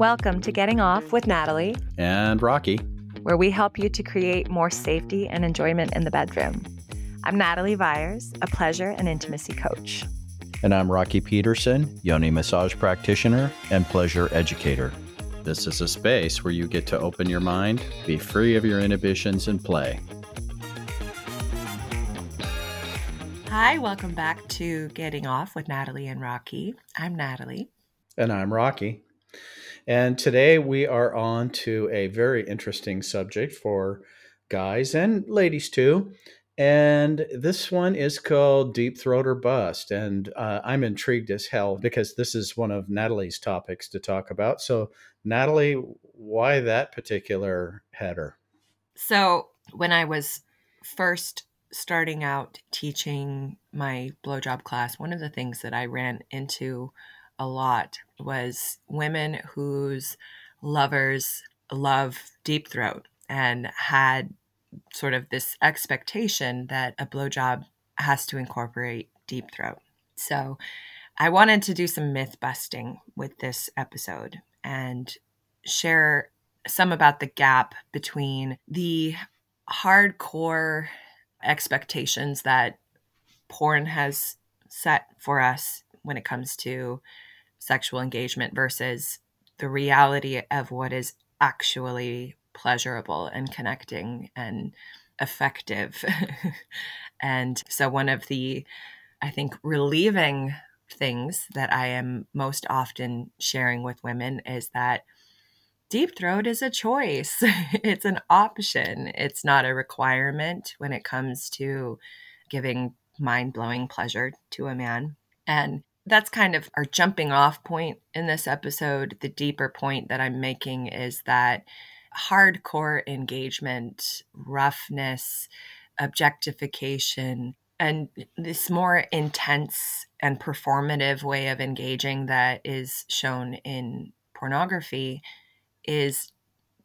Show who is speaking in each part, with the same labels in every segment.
Speaker 1: Welcome to Getting Off with Natalie,
Speaker 2: and Rocky.
Speaker 1: where we help you to create more safety and enjoyment in the bedroom. I'm Natalie Vyers, a pleasure and intimacy coach.
Speaker 2: And I'm Rocky Peterson, yoni massage practitioner and pleasure educator. This is a space where you get to open your mind, be free of your inhibitions, and play.
Speaker 1: Hi, welcome back to Getting Off with Natalie and Rocky. I'm Natalie.
Speaker 2: And I'm Rocky. And today we are on to a very interesting subject for guys and ladies too. And this one is called Deep Throat or Bust. And uh, I'm intrigued as hell because this is one of Natalie's topics to talk about. So, Natalie, why that particular header?
Speaker 1: So, when I was first starting out teaching my blowjob class, one of the things that I ran into a lot was women whose lovers love deep throat and had sort of this expectation that a blowjob has to incorporate deep throat. So I wanted to do some myth busting with this episode and share some about the gap between the hardcore expectations that porn has set for us when it comes to sexual engagement versus the reality of what is actually pleasurable and connecting and effective. and so, one of the, I think, relieving things that I am most often sharing with women is that deep throat is a choice, it's an option, it's not a requirement when it comes to giving mind blowing pleasure to a man. And that's kind of our jumping off point in this episode. The deeper point that I'm making is that hardcore engagement, roughness, objectification, and this more intense and performative way of engaging that is shown in pornography is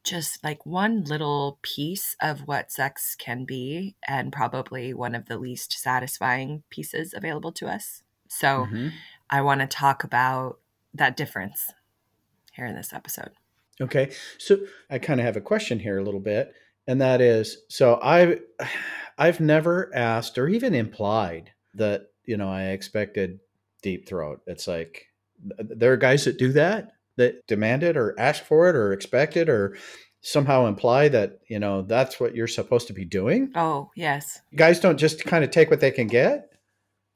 Speaker 1: just like one little piece of what sex can be, and probably one of the least satisfying pieces available to us. So, mm-hmm. I want to talk about that difference here in this episode.
Speaker 2: Okay. So, I kind of have a question here a little bit, and that is so I've I've never asked or even implied that, you know, I expected deep throat. It's like there are guys that do that that demand it or ask for it or expect it or somehow imply that you know that's what you're supposed to be doing
Speaker 1: oh yes
Speaker 2: guys don't just kind of take what they can get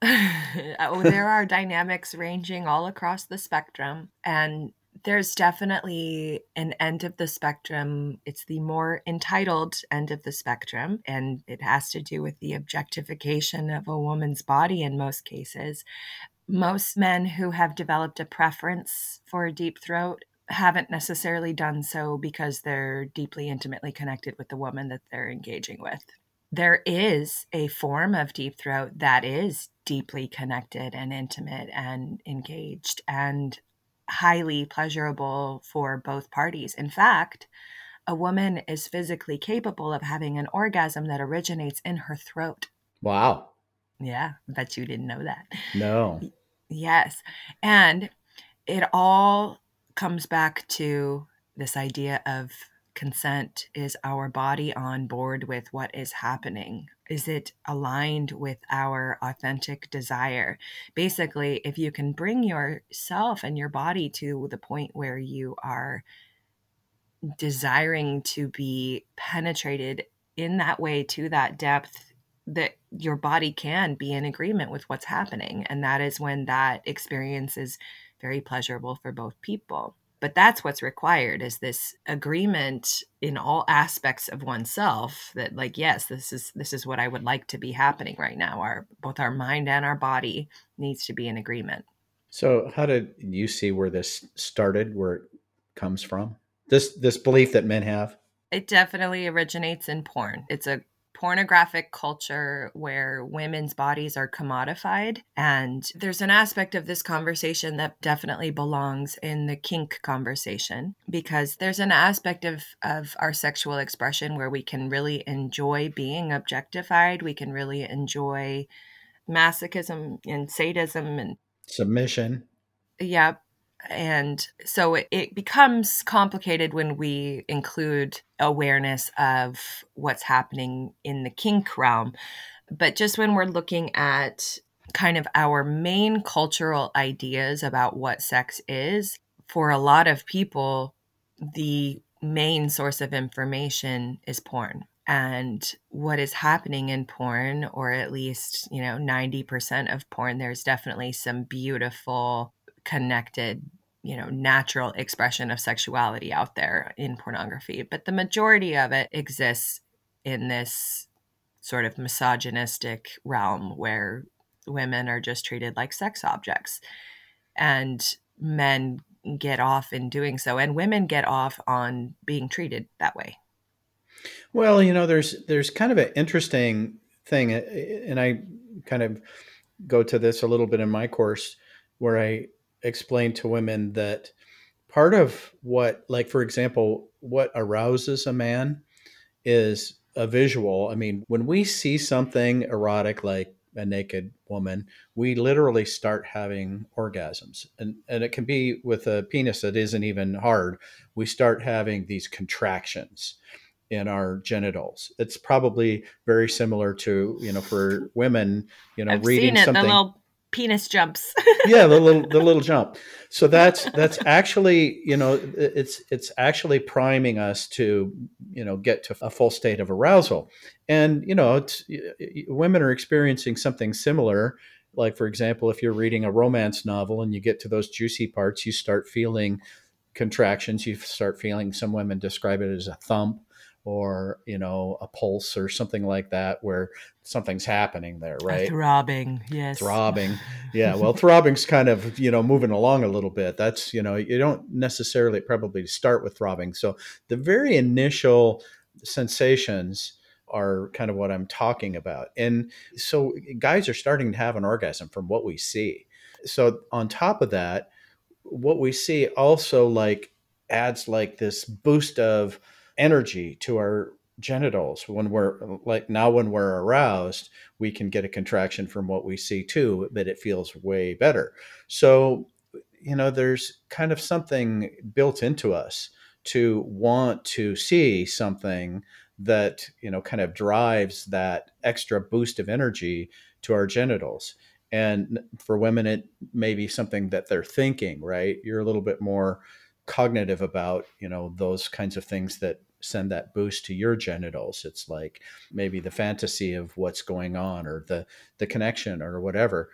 Speaker 1: oh, there are dynamics ranging all across the spectrum and there's definitely an end of the spectrum. It's the more entitled end of the spectrum, and it has to do with the objectification of a woman's body in most cases most men who have developed a preference for a deep throat haven't necessarily done so because they're deeply intimately connected with the woman that they're engaging with. There is a form of deep throat that is deeply connected and intimate and engaged and highly pleasurable for both parties. In fact, a woman is physically capable of having an orgasm that originates in her throat.
Speaker 2: Wow.
Speaker 1: Yeah, bet you didn't know that.
Speaker 2: No.
Speaker 1: Yes. And it all comes back to this idea of consent. Is our body on board with what is happening? Is it aligned with our authentic desire? Basically, if you can bring yourself and your body to the point where you are desiring to be penetrated in that way to that depth that your body can be in agreement with what's happening. And that is when that experience is very pleasurable for both people. But that's what's required is this agreement in all aspects of oneself that like yes this is this is what I would like to be happening right now our both our mind and our body needs to be in agreement.
Speaker 2: So how did you see where this started where it comes from? This this belief that men have?
Speaker 1: It definitely originates in porn. It's a pornographic culture where women's bodies are commodified. And there's an aspect of this conversation that definitely belongs in the kink conversation because there's an aspect of, of our sexual expression where we can really enjoy being objectified. We can really enjoy masochism and sadism and
Speaker 2: submission.
Speaker 1: Yeah. And so it, it, becomes complicated when we include awareness of what's happening in the kink realm. But just when we're looking at kind of our main cultural ideas about what sex is, for a lot of people, the main source of information is porn. And what is happening in porn, or at least, you know, 90% of porn, there's definitely some beautiful, connected, you know, natural expression of sexuality out there in pornography. But the majority of it exists in this sort of misogynistic realm where women are just treated like sex objects. And men get off in doing so and women get off on being treated that way
Speaker 2: well you know there's there's kind of an interesting thing uh, and i kind of go to this a little bit in my course where i explain to women that part of what like for example what arouses a man is a visual i mean when we see something erotic like a naked woman, we literally start having orgasms. And, and it can be with a penis that isn't even hard. We start having these contractions in our genitals. It's probably very similar to, you know, for women, you know,
Speaker 1: I've
Speaker 2: reading something.
Speaker 1: Penis jumps.
Speaker 2: yeah, the little the little jump. So that's that's actually you know it's it's actually priming us to you know get to a full state of arousal, and you know it's women are experiencing something similar. Like for example, if you're reading a romance novel and you get to those juicy parts, you start feeling contractions. You start feeling some women describe it as a thump or you know a pulse or something like that where something's happening there right?
Speaker 1: a throbbing yes.
Speaker 2: Throbbing. Yeah well throbbing's kind of you know moving along a little bit. That's you know you don't necessarily probably start with throbbing. So the very initial sensations are kind of what i'm talking about. And so guys are starting to have an orgasm from what we see. So on top of that what we see also like adds like this boost of energy to our genitals. When we're like now when we're aroused we can get a contraction from what we see too but it feels way better. So you know there's kind of something built into us to want to see something that you know kind of drives that extra boost of energy to our genitals. And for women it may be something that they're thinking right? You're a little bit more cognitive about you know those kinds of things that send that boost to your genitals. It's like maybe the fantasy of what's going on or the the connection or whatever.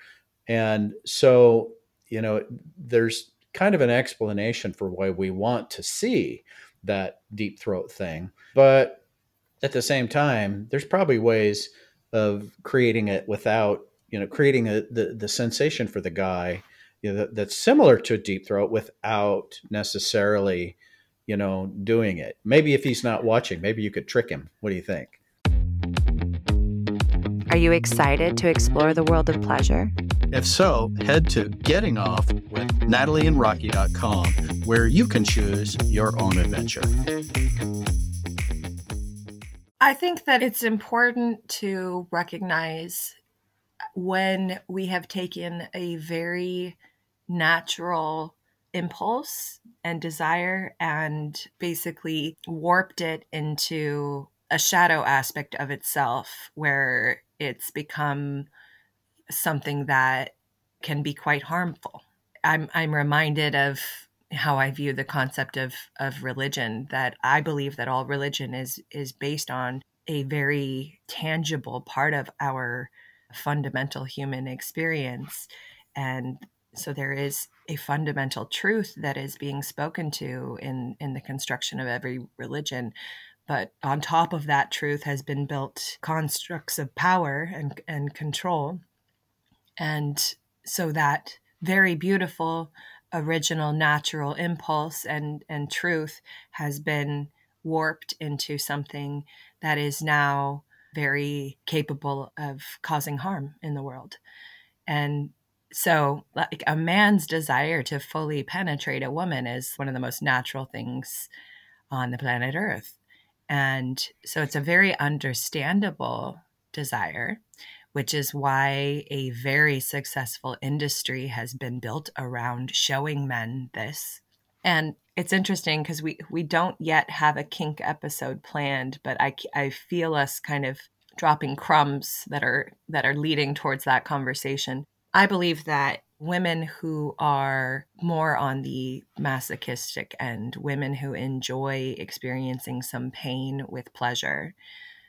Speaker 2: And so you know there's kind of an explanation for why we want to see that deep throat thing. But at the same time there's probably ways of creating it without you know creating a, the the sensation for the guy you know, that, that's similar to a deep throat without necessarily you know, doing it. Maybe if he's not watching, maybe you could trick him. What do you think?
Speaker 3: Are you excited to explore the world of pleasure?
Speaker 2: If so, head to Getting Off with NatalieandRocky.com, where you can choose your own adventure.
Speaker 1: I think that it's important to recognize when we have taken a very natural impulse and desire and basically warped it into a shadow aspect of itself where it's become something that can be quite harmful. I'm I'm reminded of how I view the concept of of religion that I believe that all religion is is based on a very tangible part of our fundamental human experience and so there is a fundamental truth that is being spoken to in in the construction of every religion but on top of that truth has been built constructs of power and and control. And so that very beautiful original natural impulse and and truth has been warped into something that is now very capable of causing harm in the world. And so like a man's desire to fully penetrate a woman is one of the most natural things on the planet earth and so it's a very understandable desire which is why a very successful industry has been built around showing men this. And it's interesting because we, we don't yet have a kink episode planned, but I, I feel us kind of dropping crumbs that are that are leading towards that conversation. I believe that women who are more on the masochistic end, women who enjoy experiencing some pain with pleasure,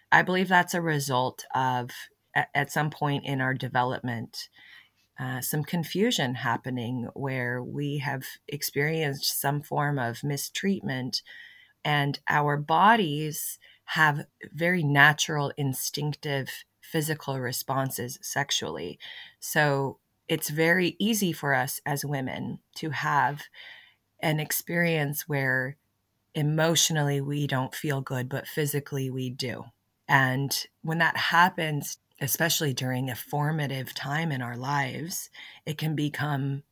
Speaker 1: I believe that's a result of, at some point in our development, uh, some confusion happening where we have experienced some form of mistreatment and our bodies have very natural, instinctive physical responses sexually. So it's very easy for us as women to have an experience where emotionally we don't feel good, but physically we do. And when that happens, especially during a formative time in our lives, it can become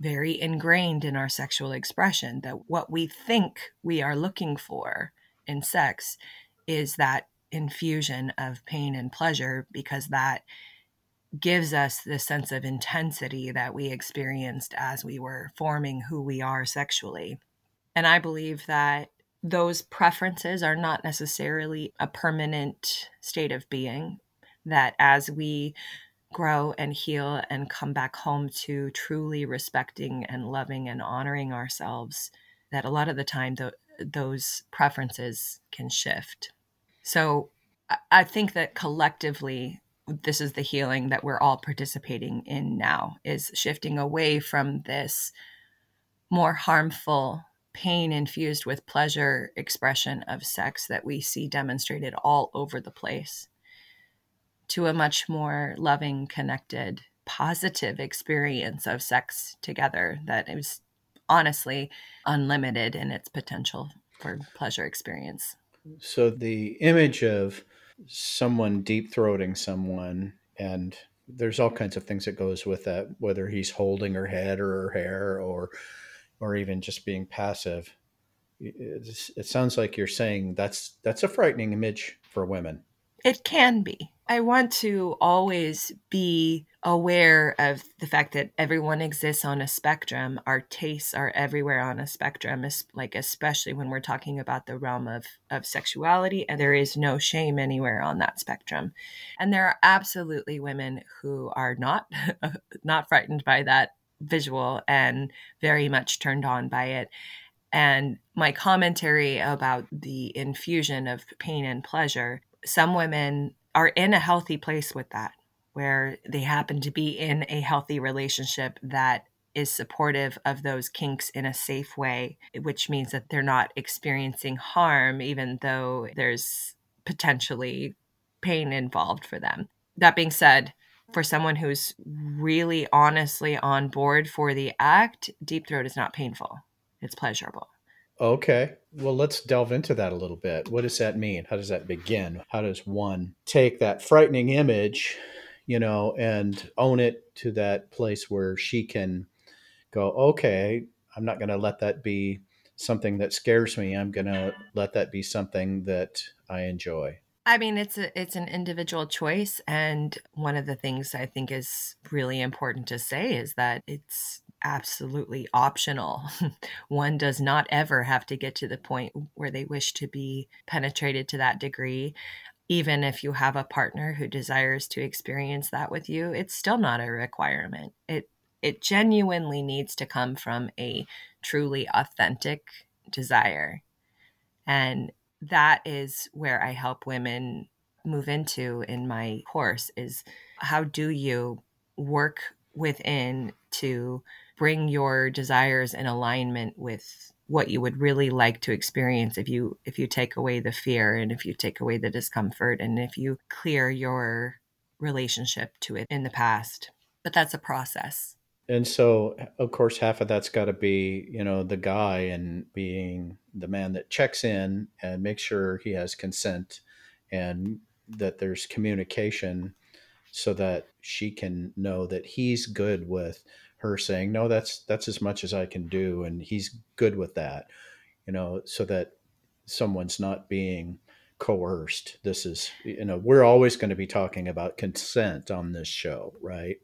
Speaker 1: very ingrained in our sexual expression that what we think we are looking for in sex is that infusion of pain and pleasure because that gives us the sense of intensity that we experienced as we were forming who we are sexually. And I believe that those preferences are not necessarily a permanent state of being, that as we grow and heal and come back home to truly respecting and loving and honoring ourselves, that a lot of the time th- those preferences can shift. So I think that collectively this is the healing that we're all participating in now is shifting away from this more harmful pain infused with pleasure expression of sex that we see demonstrated all over the place to a much more loving connected positive experience of sex together that is honestly unlimited in its potential for pleasure experience
Speaker 2: so the image of someone deep throating someone and there's all kinds of things that goes with that whether he's holding her head or her hair or or even just being passive. It, sounds like you're saying that's that's a frightening image for women.
Speaker 1: It can be. I want to always be aware of the fact that everyone exists on a spectrum. Our tastes are everywhere on a spectrum, like especially when we're talking about the realm of, of sexuality, and there is no shame anywhere on that spectrum. And there are absolutely women who are not not frightened by that visual and very much turned on by it. And my commentary about the infusion of pain and pleasure, some women are in a healthy place with that where they happen to be in a healthy relationship that is supportive of those kinks in a safe way, which means that they're not experiencing harm, even though there's potentially pain involved for them. That being said, for someone who's really honestly on board for the act, deep throat is not painful, it's pleasurable.
Speaker 2: Okay. Well, let's delve into that a little bit. What does that mean? How does that begin? How does one take that frightening image you know, and own it to that place where she can go, okay, I'm not going to let that be something that scares me. I'm going to let that be something that I enjoy.
Speaker 1: I mean, it's a it's an individual choice, and one of the things I think is really important to say is that it's absolutely optional. One does not ever have to get to the point where they wish to be penetrated to that degree even if you have a partner who desires to experience that with you, it's still not a requirement. It it genuinely needs to come from a truly authentic desire. And that is where I help women move into in my course is how do you work within to bring your desires in alignment with what you would really like to experience if you if you take away the fear and if you take away the discomfort and if you clear your relationship to it in the past. But that's a process.
Speaker 2: And so of course half of that's got to be you know the guy and being the man that checks in and makes sure he has consent and that there's communication so that she can know that he's good with her saying no that's that's as much as i can do and he's good with that you know so that someone's not being coerced. This is, you know, we're always going to be talking about consent on this show, right?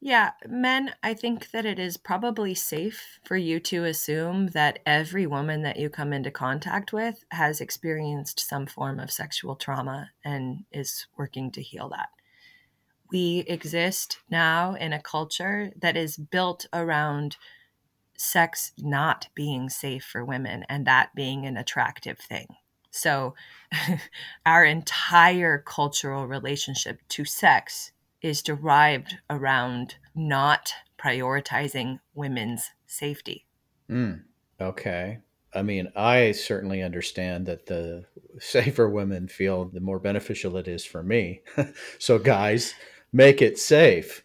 Speaker 1: Yeah, men, I think that it is probably safe for you to assume that every woman that you come into contact with has experienced some form of sexual trauma and is working to heal that. We exist now in a culture that is built around sex not being safe for women and that being an attractive thing. So, our entire cultural relationship to sex is derived around not prioritizing women's safety.
Speaker 2: Mm, okay. I mean, I certainly understand that the safer women feel, the more beneficial it is for me. so, guys, make it safe.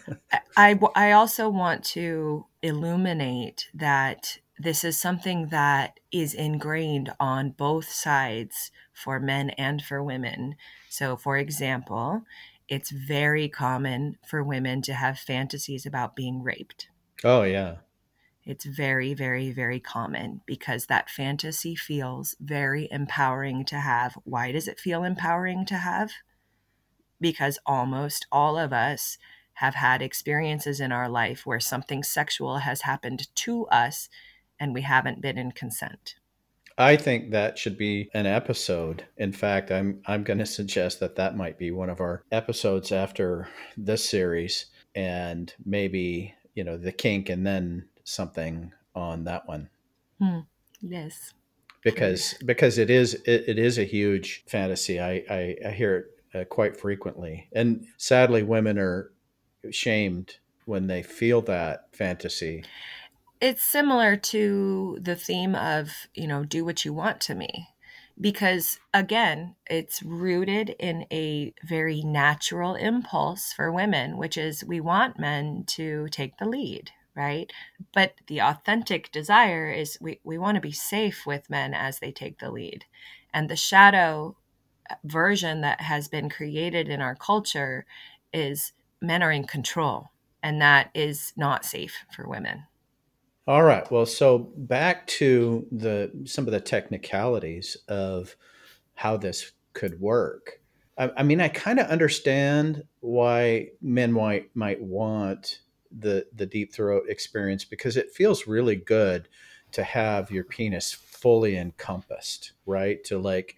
Speaker 1: I, I also want to illuminate that this is something that is ingrained on both sides for men and for women. So, for example, it's very common for women to have fantasies about being raped.
Speaker 2: Oh, yeah.
Speaker 1: It's very, very, very common because that fantasy feels very empowering to have. Why does it feel empowering to have? Because almost all of us have had experiences in our life where something sexual has happened to us and we haven't been in consent.
Speaker 2: I think that should be an episode. In fact, I'm I'm going to suggest that that might be one of our episodes after this series, and maybe you know the kink, and then something on that one.
Speaker 1: Hmm. Yes,
Speaker 2: because because it is it, it is a huge fantasy. I I, I hear it uh, quite frequently, and sadly, women are shamed when they feel that fantasy
Speaker 1: it's similar to the theme of, you know, do what you want to me. Because again, it's rooted in a very natural impulse for women, which is we want men to take the lead, right? But the authentic desire is we, we want to be safe with men as they take the lead. And the shadow version that has been created in our culture is men are in control, and that is not safe for women.
Speaker 2: All right. Well, so back to the some of the technicalities of how this could work. I, I mean, I kind of understand why men might might want the the deep throat experience because it feels really good to have your penis fully encompassed, right? To like,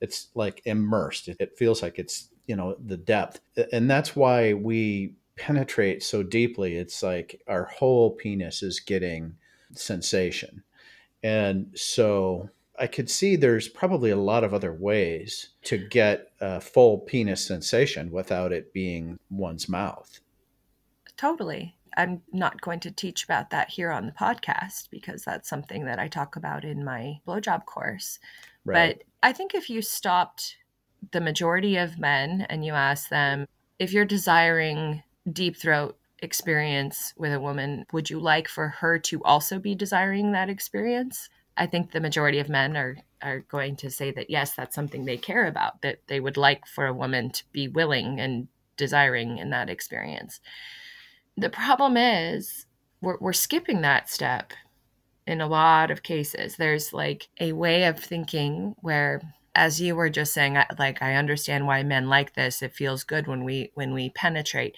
Speaker 2: it's like immersed. It, feels like it's you know the depth, and that's why we penetrate so deeply. It's like our whole penis is getting sensation. And so I could see there's probably a lot of other ways to get a full penis sensation without it being one's mouth.
Speaker 1: Totally. I'm not going to teach about that here on the podcast because that's something that I talk about in my blowjob course. But I think if you stopped the majority of men and you ask them if you're desiring deep throat experience with a woman, would you like for her to also be desiring that experience? I think the majority of men are are going to say that yes, that's something they care about, that they would like for a woman to be willing and desiring in that experience. The problem is we're, we're skipping that step in a lot of cases. There's like a way of thinking where as you were just saying like I understand why men like this. It feels good when we when we penetrate.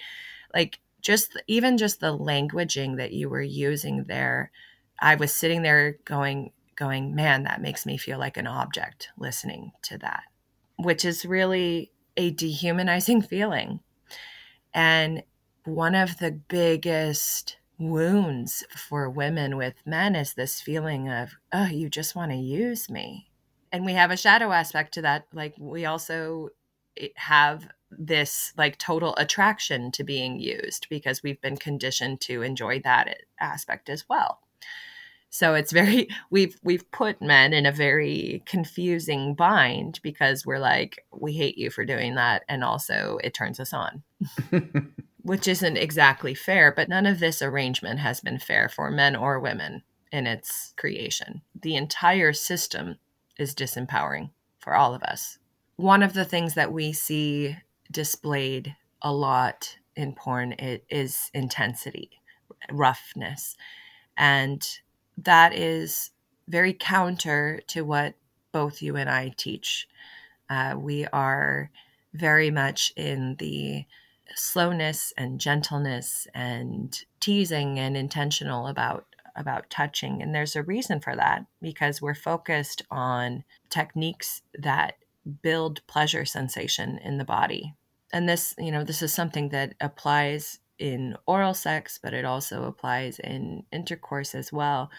Speaker 1: Like just even just the languaging that you were using there i was sitting there going going man that makes me feel like an object listening to that which is really a dehumanizing feeling and one of the biggest wounds for women with men is this feeling of oh you just want to use me. And we have a shadow aspect to that like we also eh, have this like total attraction to being used because we've been conditioned to enjoy that aspect as well. So it's very we've we've put men in a very confusing bind because we're like we hate you for doing that and also it turns us on which isn't exactly fair but none of this arrangement has been fair for men or women in its creation the entire system is disempowering for all of us one of the things that we see displayed a lot in porn is intensity, roughness. And that is very counter to what both you and I teach. Uh, we are very much in the slowness and gentleness and teasing and intentional about about touching. And there's a reason for that because we're focused on techniques that build pleasure sensation in the body. And this you know this is something that applies in oral sex but it also applies in intercourse as well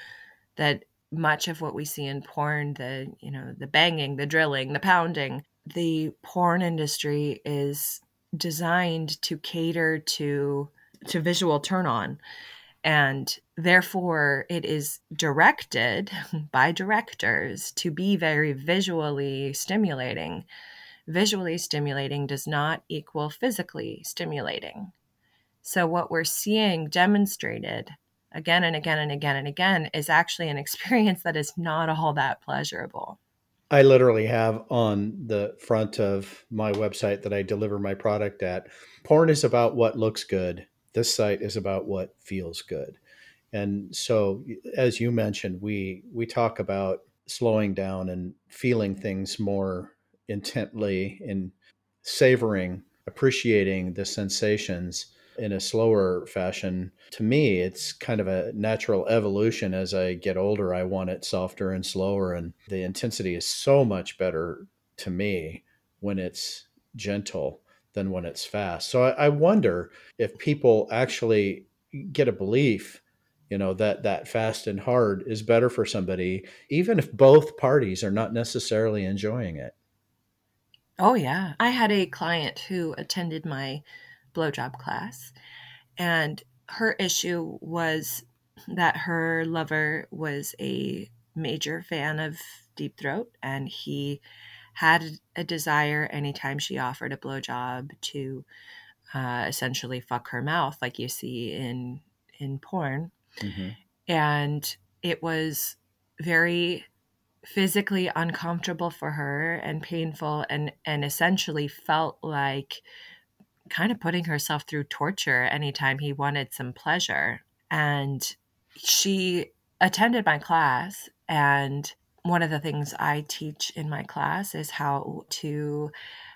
Speaker 1: that much of what we see in porn the you know the banging the drilling the pounding the porn industry is designed to cater to to visual turn on. And therefore it is directed by directors to be very visually stimulating. Visually stimulating does not equal physically stimulating. So what we're seeing demonstrated again and again and again and again is actually an experience that is not all that pleasurable
Speaker 2: I literally have on the front of my website that I deliver my product at porn is about what looks good. This site is about what feels good. And so as you mentioned, we we talk about slowing down and feeling things more intently and savoring, appreciating the sensations in a slower fashion. To me, it's kind of a natural evolution as I get older. I want it softer and slower, and the intensity is so much better to me when it's gentle than when it's fast. So I, I wonder if people actually get a belief you know that that fast and hard is better for somebody even if both parties are not necessarily enjoying it
Speaker 1: oh yeah i had a client who attended my blowjob class. And her issue was that her lover was a major fan of Deep Throat and he had a desire anytime she offered a blowjob to uh, essentially fuck her mouth like you see in in porn. Mm-hmm. And it was very physically uncomfortable for her and painful and and essentially felt like kind of putting herself through torture anytime he wanted some pleasure. And she attended my class. And one of the things I teach in my class is how to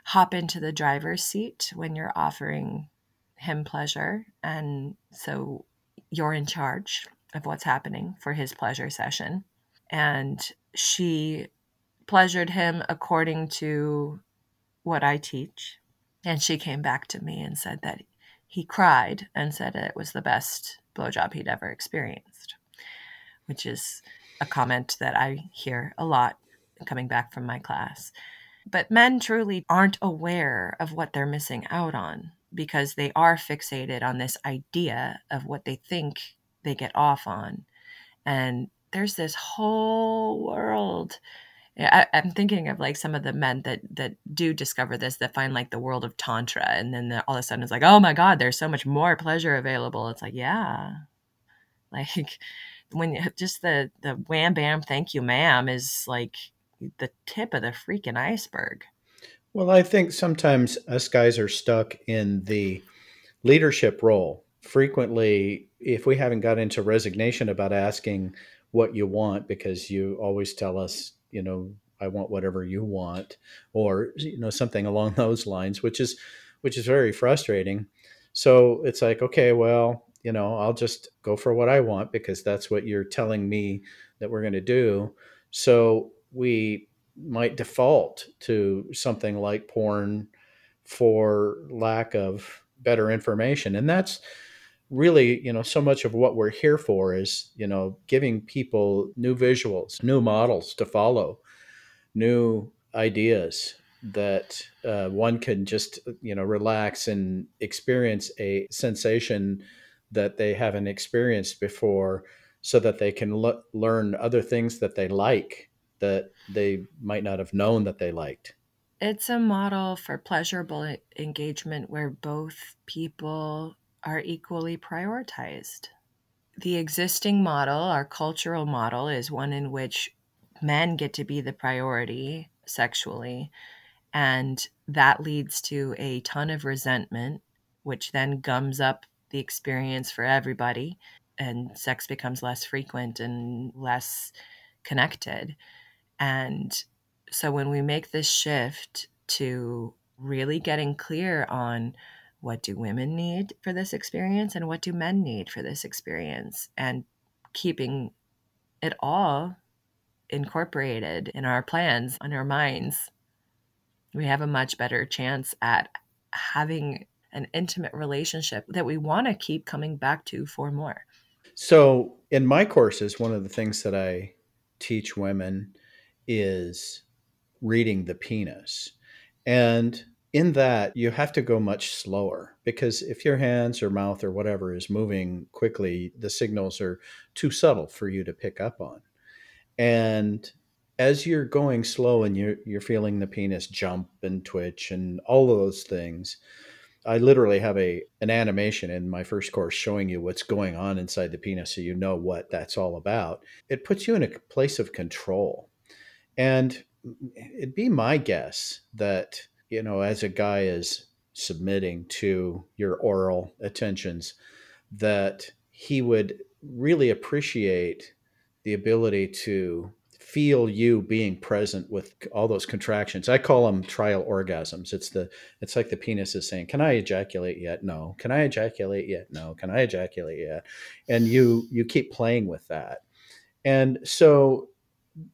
Speaker 1: hop into the driver's seat when you're offering him pleasure. And so you're in charge of what's happening for his pleasure session. And she pleasured him according to what I teach. And she came back to me and said that he cried and said it was the best blowjob he'd ever experienced, which is a comment that I hear a lot coming back from my class. But men truly aren't aware of what they're missing out on because they are fixated on this idea of what they think they get off on. And there's this whole world I, am thinking of like some of the men that that do discover this that find like the world of tantra, and then the, all of a sudden it's like, oh my god, there's so much more pleasure available. It's like, yeah, like when you, just the the wham bam, thank you, ma'am, is like the tip of the freaking iceberg.
Speaker 2: Well, I think sometimes us guys are stuck in the leadership role. Frequently, if we haven't got into resignation about asking what you want because you always tell us you know i want whatever you want or you know something along those lines which is which is very frustrating. So it's like okay well you know i'll just go for what i want because that's what you're telling me that we're going to do. So we might default to something like porn for lack of better information and that's really you know so much of what we're here for is you know giving people new visuals new models to follow new ideas that uh, one can just you know relax and experience a sensation that they haven't experienced before so that they can le- learn other things that they like that they might not have known that they liked.
Speaker 1: It's a model for pleasurable engagement where both people are equally prioritized. The existing model, our cultural model, is one in which men get to be the priority sexually. And that leads to a ton of resentment, which then gums up the experience for everybody. And sex becomes less frequent and less connected. And so when we make this shift to really getting clear on what do women need for this experience and what do men need for this experience and keeping it all incorporated in our plans in our minds we have a much better chance at having an intimate relationship that we want to keep coming back to for more
Speaker 2: So, in my courses, one of the things that I teach women is reading the penis. And in that, you have to go much slower because if your hands or mouth or whatever is moving quickly, the signals are too subtle for you to pick up on. And as you're going slow and you're, you're feeling the penis jump and twitch and all of those things, I literally have a an animation in my first course showing you what's going on inside the penis so you know what that's all about. It puts you in a place of control. And it'd be my guess that, you know, as a guy is submitting to your oral attentions, that he would really appreciate the ability to feel you being present with all those contractions. I call them trial orgasms. It's the it's like the penis is saying, "Can I ejaculate yet? No. Can I ejaculate yet? No. Can I ejaculate yet?" And you you keep playing with that. And so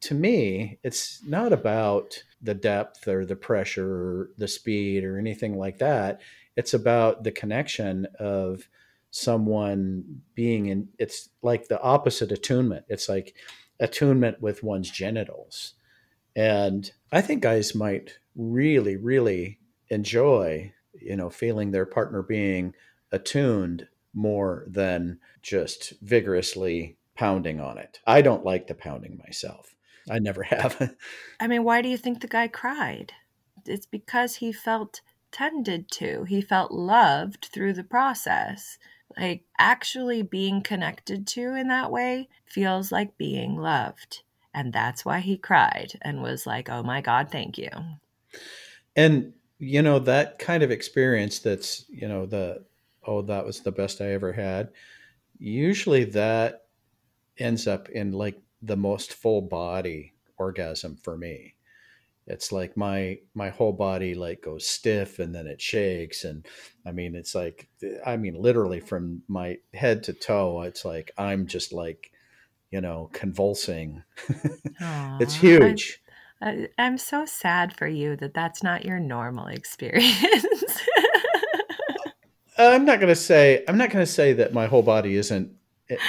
Speaker 2: to me, it's not about the depth or the pressure or the speed or anything like that. It's about the connection of someone being in it's like the opposite attunement. It's like attunement with one's genitals. And I think guys might really, really enjoy, you know, feeling their partner being attuned more than just vigorously pounding on it. I don't like the pounding myself. I never have.
Speaker 1: I mean, why do you think the guy cried? It's because he felt tended to. He felt loved through the process. Like actually being connected to in that way feels like being loved. And that's why he cried and was like, oh my God, thank you.
Speaker 2: and you know that kind of experience that's, you know, the oh that was the best I ever had. Usually that ends up in like the most full body orgasm for me. It's like my my whole body like goes stiff and then it shakes and I mean it's like I mean literally from my head to toe it's like I'm just like you know convulsing. it's
Speaker 1: Aw, I,
Speaker 2: huge.
Speaker 1: I, I'm so sad for you that that's not your normal experience.
Speaker 2: I'm not going to say I'm not going to say that my whole body isn't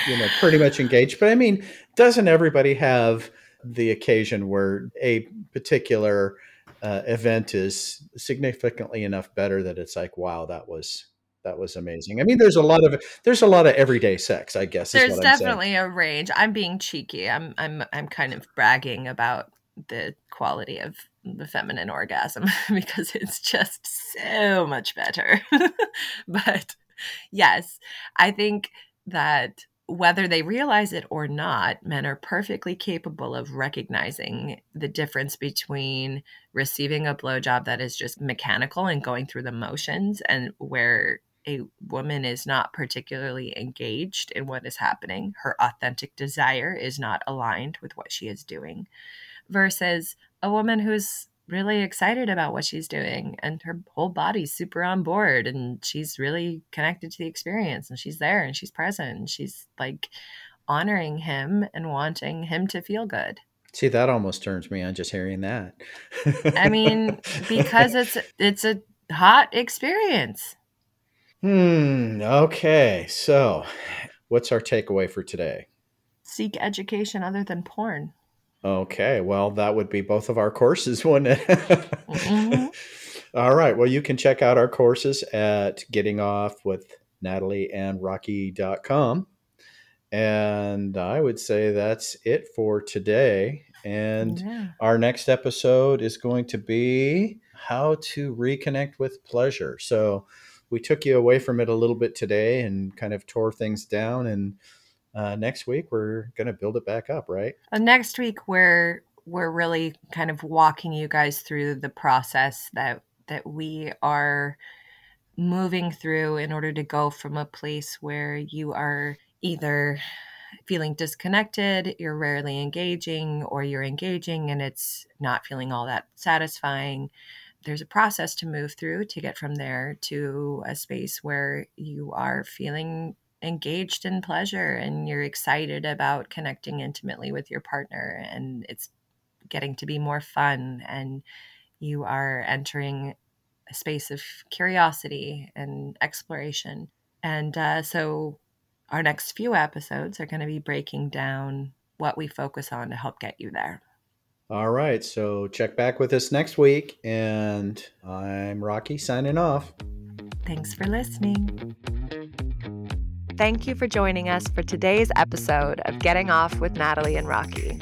Speaker 2: you know pretty much engaged, but I mean, doesn't everybody have the occasion where a particular uh, event is significantly enough better that it's like, wow, that was that was amazing. I mean, there's a lot of there's a lot of everyday sex, I guess, is
Speaker 1: There's definitely a range. I'm being cheeky. I'm I'm I'm kind of bragging about the quality of the feminine orgasm because it's just so much better. but yes, I think that whether they realize it or not, men are perfectly capable of recognizing the difference between receiving a blowjob that is just mechanical and going through the motions and where a woman is not particularly engaged in what is happening. Her authentic desire is not aligned with what she is doing, versus a woman who's really excited about what she's doing and her whole body's super on board and she's really connected to the experience and she's there and she's present and she's like honoring him and wanting him to feel good.
Speaker 2: See, that almost turns me on just hearing that.
Speaker 1: I mean, because it's it's a hot experience.
Speaker 2: hmm. Okay. So, what's our takeaway for today?
Speaker 1: Seek education other than porn.
Speaker 2: Okay, well, that would be both of our courses, wouldn't it? Mm-hmm. All right. Well, you can check out our courses at getting off with Natalie and Rocky.com. And I would say that's it for today. And
Speaker 1: Yeah.
Speaker 2: our next episode is going to be how to reconnect with pleasure. So we took you away from it a little bit today and kind of tore things down. And uh, next week, we're going to build it back up, right?
Speaker 1: Uh, next week we're we're really kind of walking you guys through the process that that we are moving through in order to go from a place where you are either feeling disconnected, you're rarely engaging, or you're engaging and it's not feeling all that satisfying, there's a process to move through to get from there to a space where you are feeling engaged in pleasure and you're excited about connecting intimately with your partner and it's getting to be more fun and you are entering a space of curiosity and exploration. And uh, so, our next few episodes are going to be breaking down what we focus on to help get you there.
Speaker 2: All right. So, check back with us next week. And I'm Rocky signing off.
Speaker 1: Thanks for listening.
Speaker 3: Thank you for joining us for today's episode of Getting Off with Natalie and Rocky.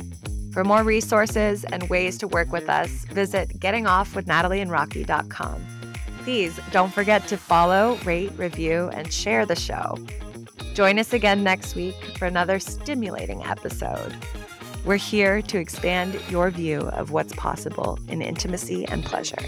Speaker 3: For more resources and ways to work with us, visit gettingoffwithnatalieandrocky.com. Please don't forget to follow, rate, review, and share the show. Join us again next week for another stimulating episode. We're here to expand your view of what's possible in intimacy and pleasure.